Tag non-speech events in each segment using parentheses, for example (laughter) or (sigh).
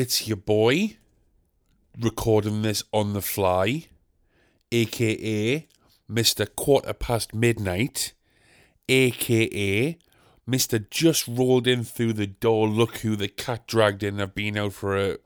It's your boy recording this on the fly, aka Mr. Quarter Past Midnight, aka Mr. Just rolled in through the door. Look who the cat dragged in. I've been out for a,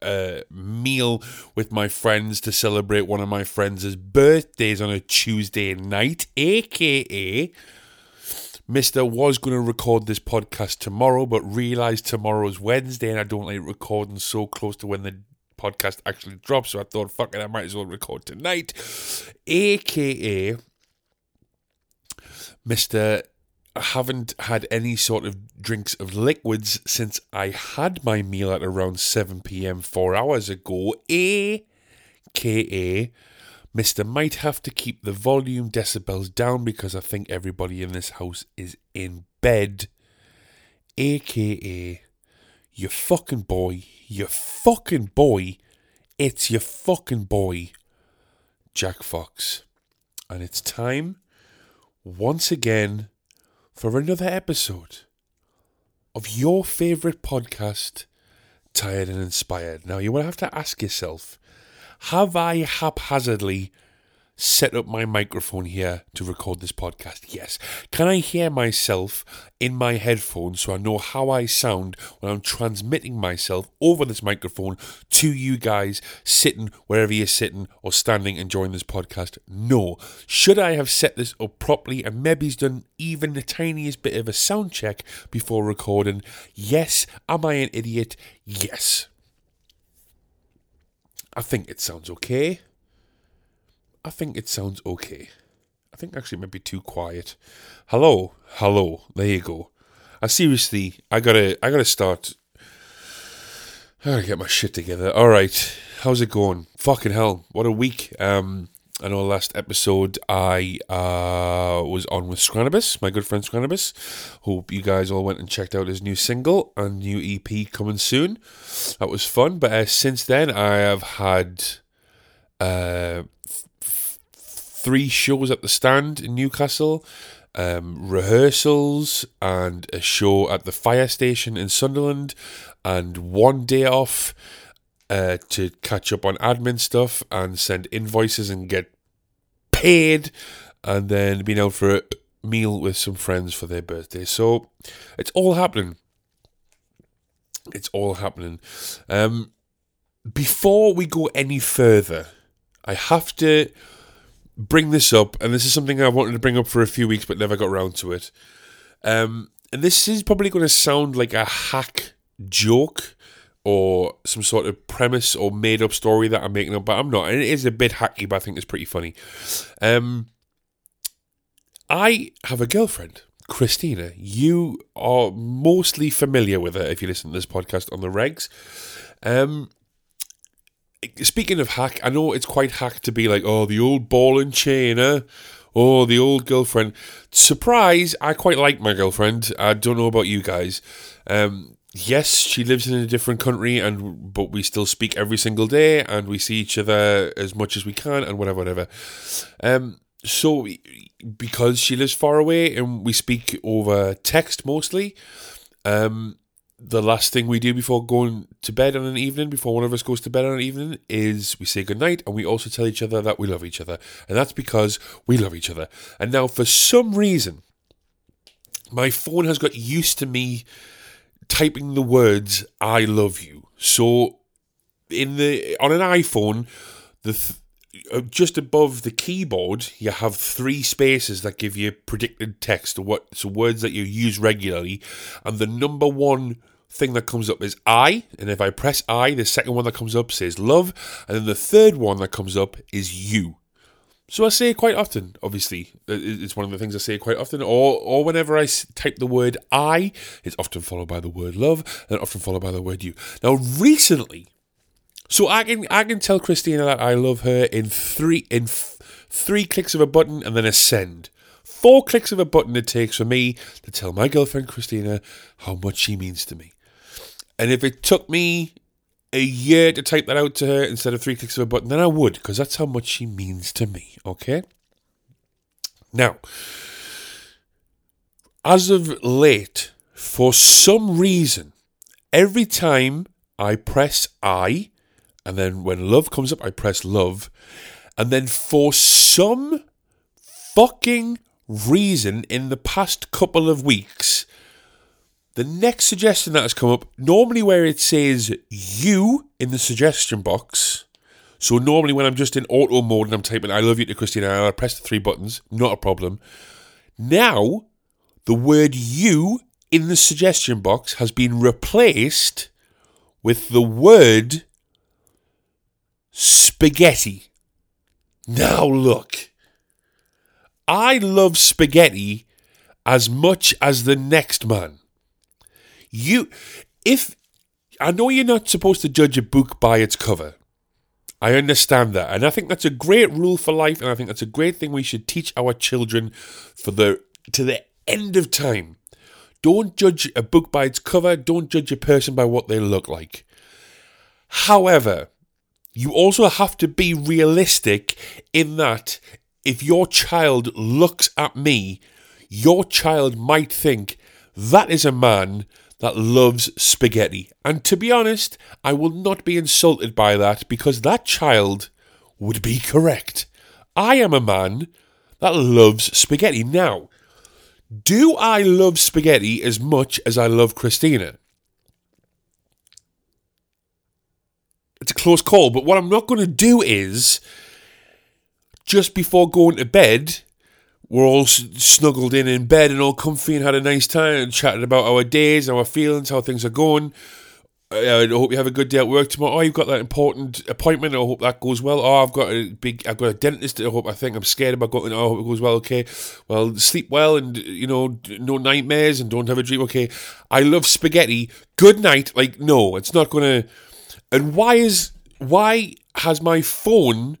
a meal with my friends to celebrate one of my friends' birthdays on a Tuesday night, aka Mister was going to record this podcast tomorrow, but realised tomorrow's Wednesday and I don't like recording so close to when the podcast actually drops. So I thought, fuck it, I might as well record tonight. AKA Mister, I haven't had any sort of drinks of liquids since I had my meal at around 7 pm four hours ago. AKA Mr. might have to keep the volume decibels down because I think everybody in this house is in bed. AKA, your fucking boy, your fucking boy, it's your fucking boy, Jack Fox. And it's time, once again, for another episode of your favourite podcast, Tired and Inspired. Now, you will have to ask yourself, have I haphazardly set up my microphone here to record this podcast? Yes. Can I hear myself in my headphones so I know how I sound when I'm transmitting myself over this microphone to you guys sitting wherever you're sitting or standing enjoying this podcast? No. Should I have set this up properly and maybe done even the tiniest bit of a sound check before recording? Yes. Am I an idiot? Yes. I think it sounds okay. I think it sounds okay. I think actually it might be too quiet. Hello, hello. There you go. I seriously, I gotta, I gotta start. I gotta get my shit together. All right, how's it going? Fucking hell, what a week. Um, I know last episode I uh, was on with Scranibus, my good friend Scranibus. Hope you guys all went and checked out his new single and new EP coming soon. That was fun. But uh, since then, I have had uh, f- three shows at the stand in Newcastle, um, rehearsals, and a show at the fire station in Sunderland, and one day off uh, to catch up on admin stuff and send invoices and get paid, and then been out for a meal with some friends for their birthday. So it's all happening. It's all happening. Um, before we go any further, I have to bring this up, and this is something I wanted to bring up for a few weeks but never got around to it. Um, and this is probably going to sound like a hack joke or some sort of premise or made up story that I'm making up, but I'm not. And it is a bit hacky, but I think it's pretty funny. Um, I have a girlfriend, Christina. You are mostly familiar with her if you listen to this podcast on the regs. Um, speaking of hack, I know it's quite hack to be like, oh, the old ball and chain, eh? Oh, the old girlfriend. Surprise, I quite like my girlfriend. I don't know about you guys. Um, yes, she lives in a different country, and but we still speak every single day, and we see each other as much as we can, and whatever, whatever. Um, so because she lives far away, and we speak over text mostly, um, the last thing we do before going to bed on an evening, before one of us goes to bed on an evening, is we say goodnight and we also tell each other that we love each other. And that's because we love each other. And now, for some reason, my phone has got used to me typing the words "I love you." So, in the on an iPhone, the th- uh, just above the keyboard, you have three spaces that give you predicted text or what so words that you use regularly, and the number one thing that comes up is I, and if I press I, the second one that comes up says love, and then the third one that comes up is you. So I say it quite often. Obviously, uh, it's one of the things I say quite often. Or, or whenever I type the word "I," it's often followed by the word "love," and often followed by the word "you." Now, recently, so I can I can tell Christina that I love her in three in f- three clicks of a button and then a send. Four clicks of a button it takes for me to tell my girlfriend Christina how much she means to me. And if it took me a year to type that out to her instead of three clicks of a button, then I would, because that's how much she means to me. Okay? Now, as of late, for some reason, every time I press I, and then when love comes up, I press love, and then for some fucking reason in the past couple of weeks, the next suggestion that has come up, normally where it says you in the suggestion box, so normally when I'm just in auto mode and I'm typing I love you to Christina, I press the three buttons, not a problem. Now, the word you in the suggestion box has been replaced with the word spaghetti. Now look. I love spaghetti as much as the next man. You if I know you're not supposed to judge a book by its cover. I understand that. And I think that's a great rule for life and I think that's a great thing we should teach our children for the to the end of time. Don't judge a book by its cover, don't judge a person by what they look like. However, you also have to be realistic in that if your child looks at me, your child might think that is a man that loves spaghetti. And to be honest, I will not be insulted by that because that child would be correct. I am a man that loves spaghetti. Now, do I love spaghetti as much as I love Christina? It's a close call, but what I'm not going to do is just before going to bed, we're all snuggled in in bed and all comfy and had a nice time and chatted about our days, our feelings, how things are going. Uh, I hope you have a good day at work tomorrow. Oh, you've got that important appointment. I hope that goes well. Oh, I've got a big, I've got a dentist. I hope. I think I'm scared about going. Oh, I hope it goes well. Okay. Well, sleep well and you know, no nightmares and don't have a dream. Okay. I love spaghetti. Good night. Like, no, it's not gonna. And why is why has my phone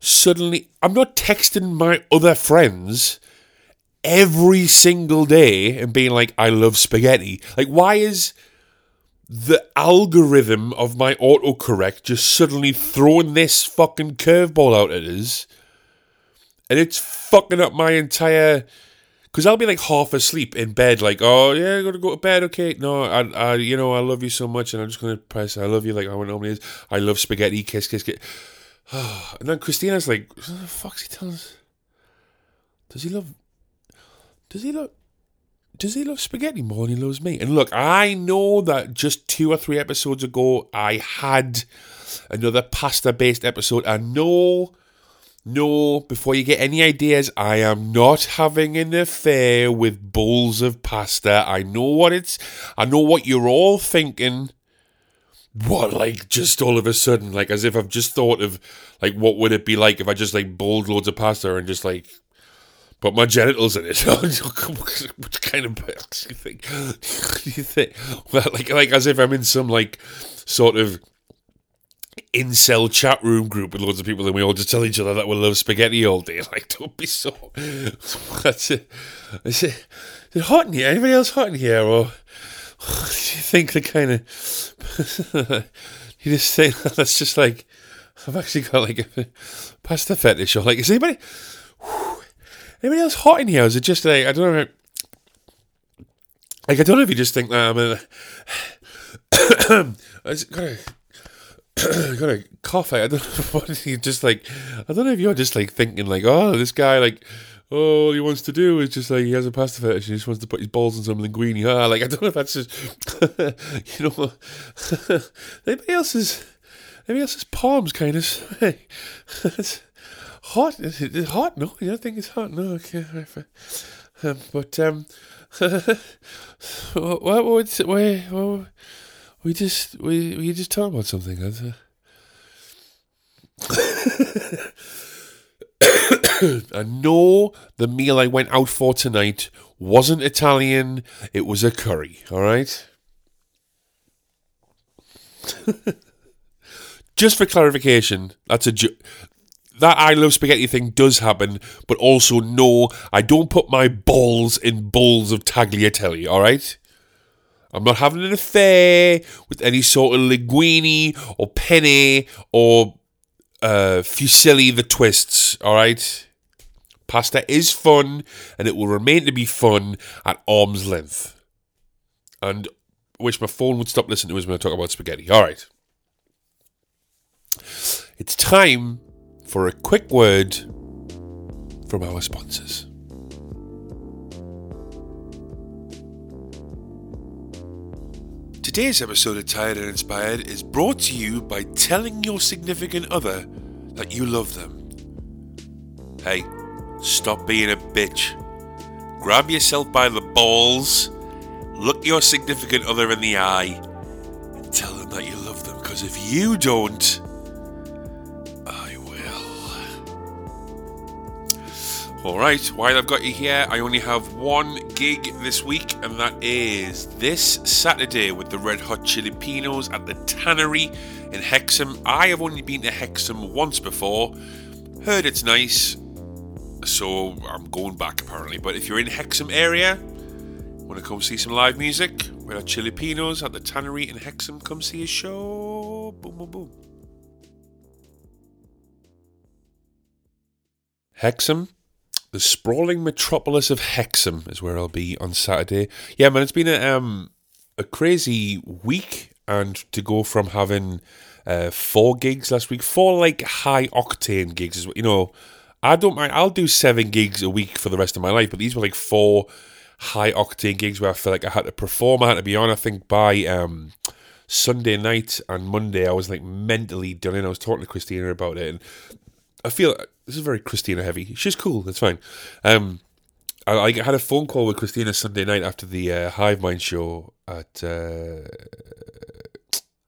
suddenly? I'm not texting my other friends every single day and being like, I love spaghetti. Like, why is the algorithm of my autocorrect just suddenly throwing this fucking curveball out at us? And it's fucking up my entire. Because I'll be like half asleep in bed, like, oh yeah, I'm gonna go to bed. Okay, no, I, I, you know, I love you so much, and I'm just gonna press, I love you, like how it normally is. I love spaghetti, kiss, kiss, kiss. (sighs) and then Christina's like, what the fuck's he telling us? Does he love? Does he love? Does he love spaghetti more than he loves me? And look, I know that just two or three episodes ago, I had another pasta-based episode. I know. No, before you get any ideas, I am not having an affair with bowls of pasta. I know what it's. I know what you're all thinking. What, like, just all of a sudden, like, as if I've just thought of, like, what would it be like if I just, like, bowled loads of pasta and just, like, put my genitals in it? (laughs) what kind of do you think? (laughs) do you think? Well, like, like, as if I'm in some, like, sort of incel chat room group with loads of people and we all just tell each other that we love spaghetti all day. (laughs) Like, don't be so. That's it. Is it, hot in here? Anybody else hot in here? Or (sighs) you think the kind of. (laughs) you just think that's just like. I've actually got like a pasta fetish or like, is anybody. (sighs) Anybody else hot in here? Is it just like, I don't know. Like, I don't know if you just think that I'm a. (coughs) I just gotta (coughs) got a cough. I don't (laughs) know what you just like. I don't know if you're just like thinking like, oh, this guy like, oh, all he wants to do is just like he has a pasta fetish. He just wants to put his balls in some linguine. Ah, like I don't know if that's just, you know, anybody else's, anybody else's palms kind of. It's hot. Is it hot? No, you don't think it's hot? No, okay. all right, fine. Um, but um, what what would why what, we just we we just talk about something. (coughs) I know the meal I went out for tonight wasn't Italian, it was a curry, all right? (laughs) Just for clarification, that's a ju- that I love spaghetti thing does happen, but also no, I don't put my balls in bowls of tagliatelle, all right? I'm not having an affair with any sort of linguine or penne or uh, fusilli the twists, all right? Pasta is fun and it will remain to be fun at arm's length. And wish my phone would stop listening to us when I talk about spaghetti. All right. It's time for a quick word from our sponsors. Today's episode of Tired and Inspired is brought to you by telling your significant other that you love them. Hey, stop being a bitch. Grab yourself by the balls, look your significant other in the eye, and tell them that you love them. Because if you don't, I will. Alright, while I've got you here, I only have one gig this week, and that is this Saturday with the Red Hot Chili Pinos at the Tannery in Hexham. I have only been to Hexham once before, heard it's nice, so I'm going back apparently. But if you're in Hexham area, want to come see some live music, Red Hot Chili Pinos at the Tannery in Hexham, come see a show. Boom, boom, boom. Hexham, the sprawling metropolis of Hexham is where I'll be on Saturday. Yeah, man, it's been a um a crazy week, and to go from having uh, four gigs last week, four like high octane gigs is you know. I don't mind. I'll do seven gigs a week for the rest of my life, but these were like four high octane gigs where I felt like I had to perform. I had to be on. I think by um, Sunday night and Monday, I was like mentally done in. I was talking to Christina about it, and I feel this is very Christina heavy. She's cool. That's fine. Um, I, I had a phone call with Christina Sunday night after the uh, Hive Mind show at uh,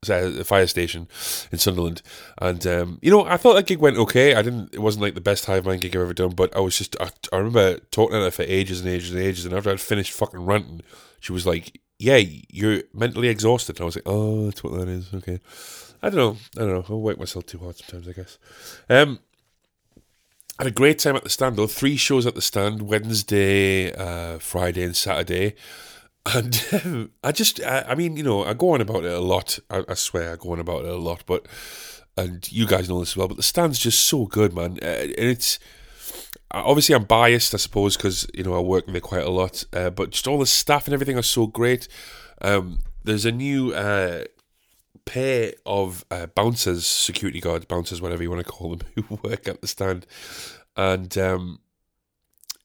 the fire station in Sunderland, and um, you know I thought that gig went okay. I didn't. It wasn't like the best Hive Mind gig I've ever done, but I was just. I, I remember talking to her for ages and ages and ages, and after I'd finished fucking ranting, she was like, "Yeah, you're mentally exhausted." And I was like, "Oh, that's what that is." Okay. I don't know. I don't know. I'll work myself too hard sometimes, I guess. Um, had a great time at the stand though. Three shows at the stand: Wednesday, uh, Friday, and Saturday. And um, I just, I, I, mean, you know, I go on about it a lot. I, I, swear, I go on about it a lot. But and you guys know this as well. But the stand's just so good, man. Uh, and it's obviously I'm biased, I suppose, because you know I work there quite a lot. Uh, but just all the staff and everything are so great. Um, there's a new uh, pair of uh, bouncers, security guards, bouncers, whatever you want to call them, (laughs) who work at the stand, and um,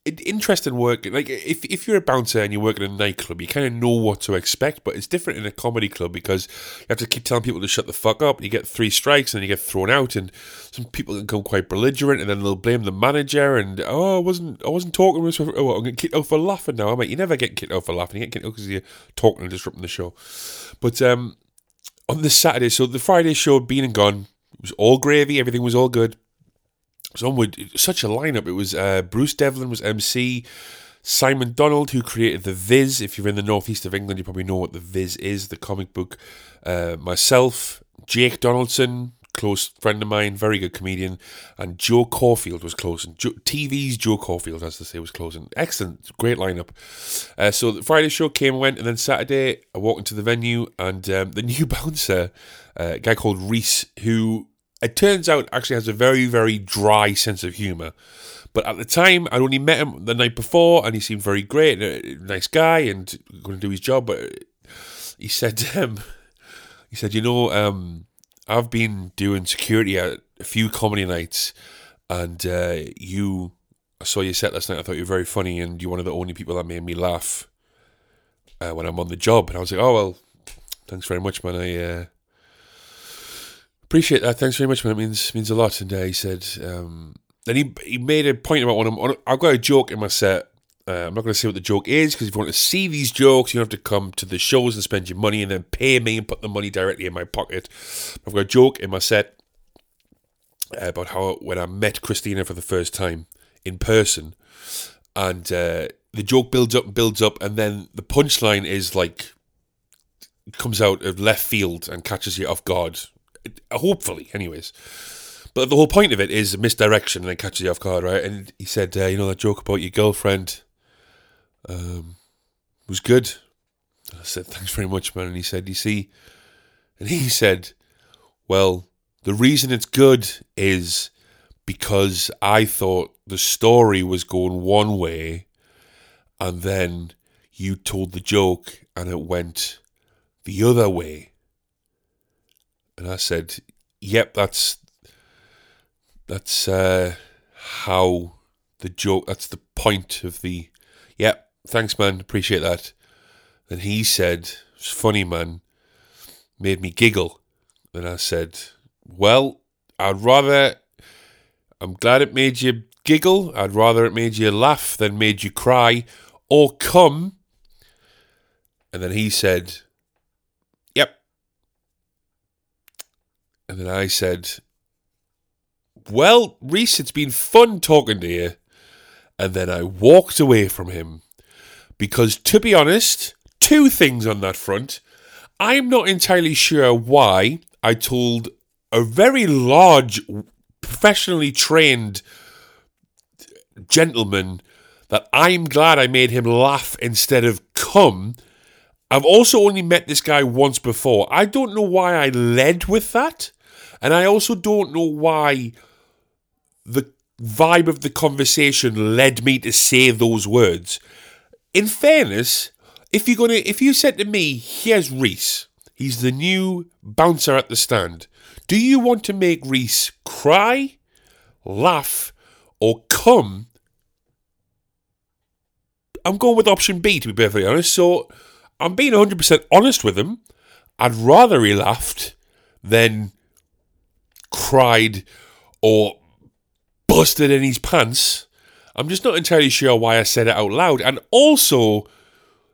interesting work. Like if if you're a bouncer and you work in a nightclub, you kind of know what to expect, but it's different in a comedy club because you have to keep telling people to shut the fuck up. And you get three strikes and you get thrown out, and some people can become quite belligerent, and then they'll blame the manager. And oh, I wasn't I wasn't talking. With, oh, I'm getting kicked out for laughing now. I'm like, you never get kicked out for laughing. You get kicked out because you're talking and disrupting the show. But um, on this Saturday, so the Friday show been and gone. It was all gravy. Everything was all good. So onward, such a lineup. It was uh, Bruce Devlin was MC. Simon Donald, who created The Viz. If you're in the northeast of England, you probably know what The Viz is, the comic book. Uh, myself, Jake Donaldson, close friend of mine, very good comedian, and Joe Caulfield was closing. Joe, TV's Joe Caulfield, as they say, was closing. Excellent, great lineup. Uh, so the Friday show came and went, and then Saturday I walked into the venue, and um, the (laughs) new bouncer, uh, a guy called Reese, who it turns out actually has a very, very dry sense of humour. But at the time, I'd only met him the night before, and he seemed very great, a nice guy, and going to do his job. But he said, to um, he said, you know, um, I've been doing security at a few comedy nights, and uh, you, I saw your set last night. I thought you were very funny, and you're one of the only people that made me laugh uh, when I'm on the job. And I was like, oh well, thanks very much, man. I uh, Appreciate that. Thanks very much, man. It means means a lot. And uh, he said, um, then he he made a point about one. Of, I've got a joke in my set. Uh, I'm not going to say what the joke is because if you want to see these jokes, you have to come to the shows and spend your money and then pay me and put the money directly in my pocket. I've got a joke in my set about how when I met Christina for the first time in person, and uh, the joke builds up and builds up, and then the punchline is like comes out of left field and catches you off guard. Hopefully, anyways. But the whole point of it is misdirection and then catches you off guard, right? And he said, uh, you know, that joke about your girlfriend um, was good. I said, thanks very much, man. And he said, you see, and he said, well, the reason it's good is because I thought the story was going one way and then you told the joke and it went the other way. And I said, "Yep, that's that's uh, how the joke. That's the point of the. Yep, thanks, man. Appreciate that." And he said, "It's funny, man. Made me giggle." And I said, "Well, I'd rather. I'm glad it made you giggle. I'd rather it made you laugh than made you cry or come." And then he said, And then I said, Well, Reese, it's been fun talking to you. And then I walked away from him. Because to be honest, two things on that front. I'm not entirely sure why I told a very large, professionally trained gentleman that I'm glad I made him laugh instead of come. I've also only met this guy once before. I don't know why I led with that. And I also don't know why the vibe of the conversation led me to say those words. In fairness, if you're gonna if you said to me, here's Reese, he's the new bouncer at the stand. Do you want to make Reese cry, laugh, or come? I'm going with option B to be perfectly honest. So I'm being 100% honest with him. I'd rather he laughed than cried or busted in his pants. I'm just not entirely sure why I said it out loud. And also,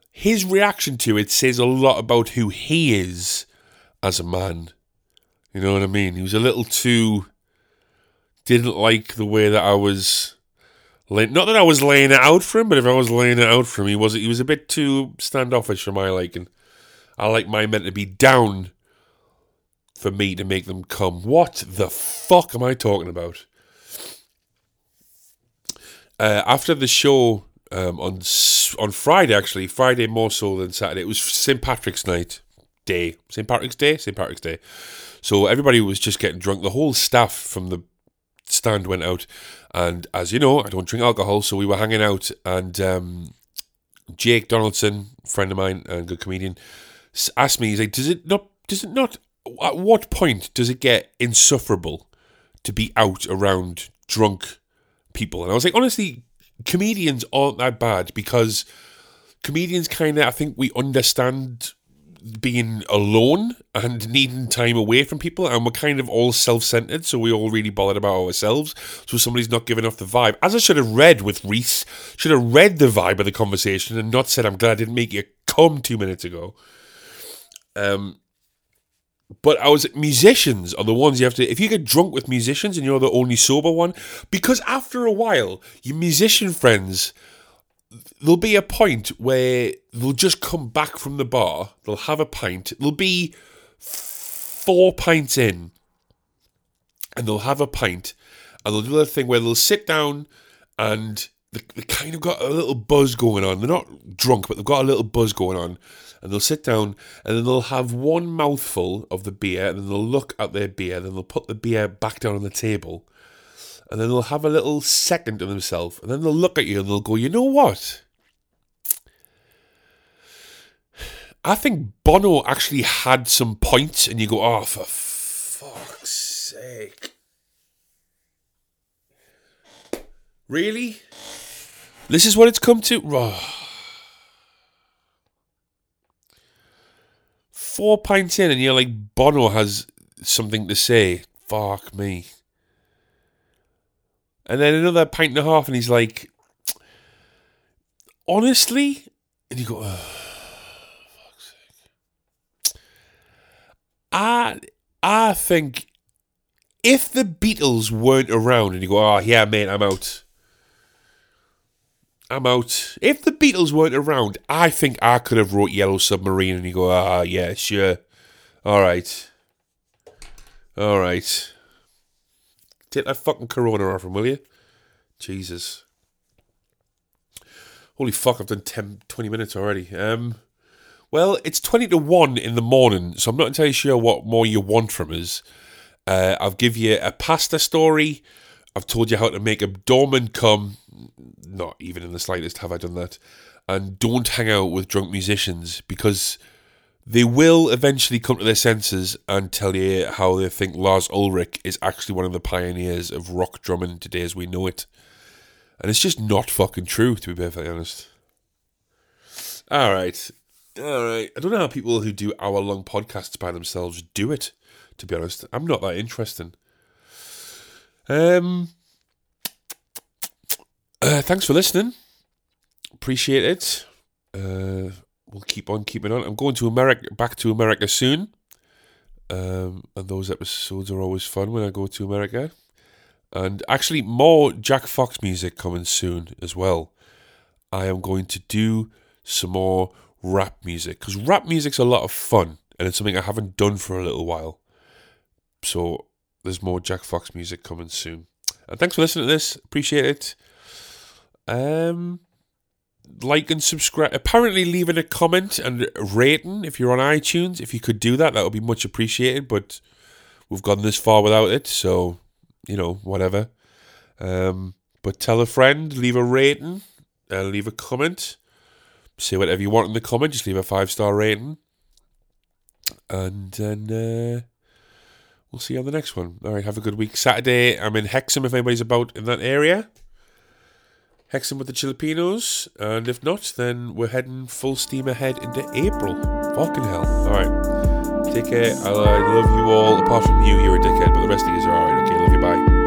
his reaction to it says a lot about who he is as a man. You know what I mean? He was a little too. Didn't like the way that I was. Not that I was laying it out for him, but if I was laying it out for him, he was he was a bit too standoffish for my liking. I like my men to be down for me to make them come. What the fuck am I talking about? Uh, after the show um, on on Friday, actually Friday more so than Saturday, it was St Patrick's night day, St Patrick's Day, St Patrick's Day. So everybody was just getting drunk. The whole staff from the stand went out, and as you know, I don't drink alcohol, so we were hanging out. And um, Jake Donaldson, friend of mine and good comedian, asked me, he's like, "Does it not? Does it not at what point does it get insufferable to be out around drunk people? And I was like, honestly, comedians aren't that bad because comedians kind of, I think we understand being alone and needing time away from people, and we're kind of all self centered, so we all really bothered about ourselves. So somebody's not giving off the vibe. As I should have read with Reese, should have read the vibe of the conversation and not said, I'm glad I didn't make you come two minutes ago. Um, but I was musicians are the ones you have to. If you get drunk with musicians and you're the only sober one, because after a while, your musician friends, there'll be a point where they'll just come back from the bar. They'll have a pint. They'll be four pints in, and they'll have a pint, and they'll do the thing where they'll sit down and they, they kind of got a little buzz going on. They're not drunk, but they've got a little buzz going on and they'll sit down and then they'll have one mouthful of the beer and then they'll look at their beer, then they'll put the beer back down on the table and then they'll have a little second to themselves and then they'll look at you and they'll go, you know what? I think Bono actually had some points, and you go, oh, for fuck's sake. Really? This is what it's come to? Oh. Four pints in and you're like, Bono has something to say. Fuck me. And then another pint and a half, and he's like, honestly? And you go, oh, fuck's sake. I, I think if the Beatles weren't around and you go, oh, yeah, mate, I'm out. I'm out. If the Beatles weren't around, I think I could have wrote Yellow Submarine and you go, ah, yeah, sure. All right. All right. Take that fucking corona off him, will you? Jesus. Holy fuck, I've done 10, 20 minutes already. Um, well, it's 20 to 1 in the morning, so I'm not entirely sure what more you want from us. Uh, I'll give you a pasta story. I've told you how to make a dormant come. Not even in the slightest have I done that. And don't hang out with drunk musicians because they will eventually come to their senses and tell you how they think Lars Ulrich is actually one of the pioneers of rock drumming today as we know it. And it's just not fucking true, to be perfectly honest. All right. All right. I don't know how people who do hour long podcasts by themselves do it, to be honest. I'm not that interesting. Um, uh, thanks for listening. Appreciate it. Uh, we'll keep on keeping on. I'm going to America, back to America soon. Um, and those episodes are always fun when I go to America. And actually, more Jack Fox music coming soon as well. I am going to do some more rap music because rap music's a lot of fun and it's something I haven't done for a little while. So there's more Jack Fox music coming soon. And thanks for listening to this. Appreciate it. Um, like and subscribe. Apparently, leaving a comment and rating if you're on iTunes. If you could do that, that would be much appreciated. But we've gone this far without it, so you know, whatever. Um, but tell a friend, leave a rating, uh, leave a comment. Say whatever you want in the comment. Just leave a five star rating, and then. Uh, we'll see you on the next one. All right, have a good week. Saturday, I'm in Hexham if anybody's about in that area. Hexham with the Filipinos, and if not, then we're heading full steam ahead into April. Fucking hell. All right, take care. I love you all. Apart from you, you're a dickhead, but the rest of you are all right. Okay, love you. Bye.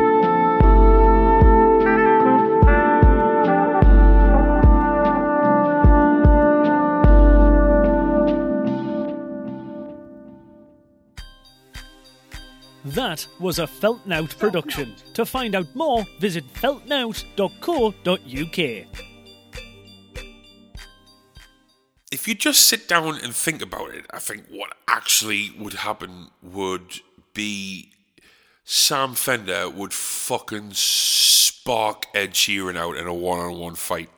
That was a Felt Nowt production. To find out more, visit feltnowt.co.uk. if you just sit down and think about it, I think what actually would happen would be Sam Fender would fucking spark Ed Sheeran out in a one on one fight.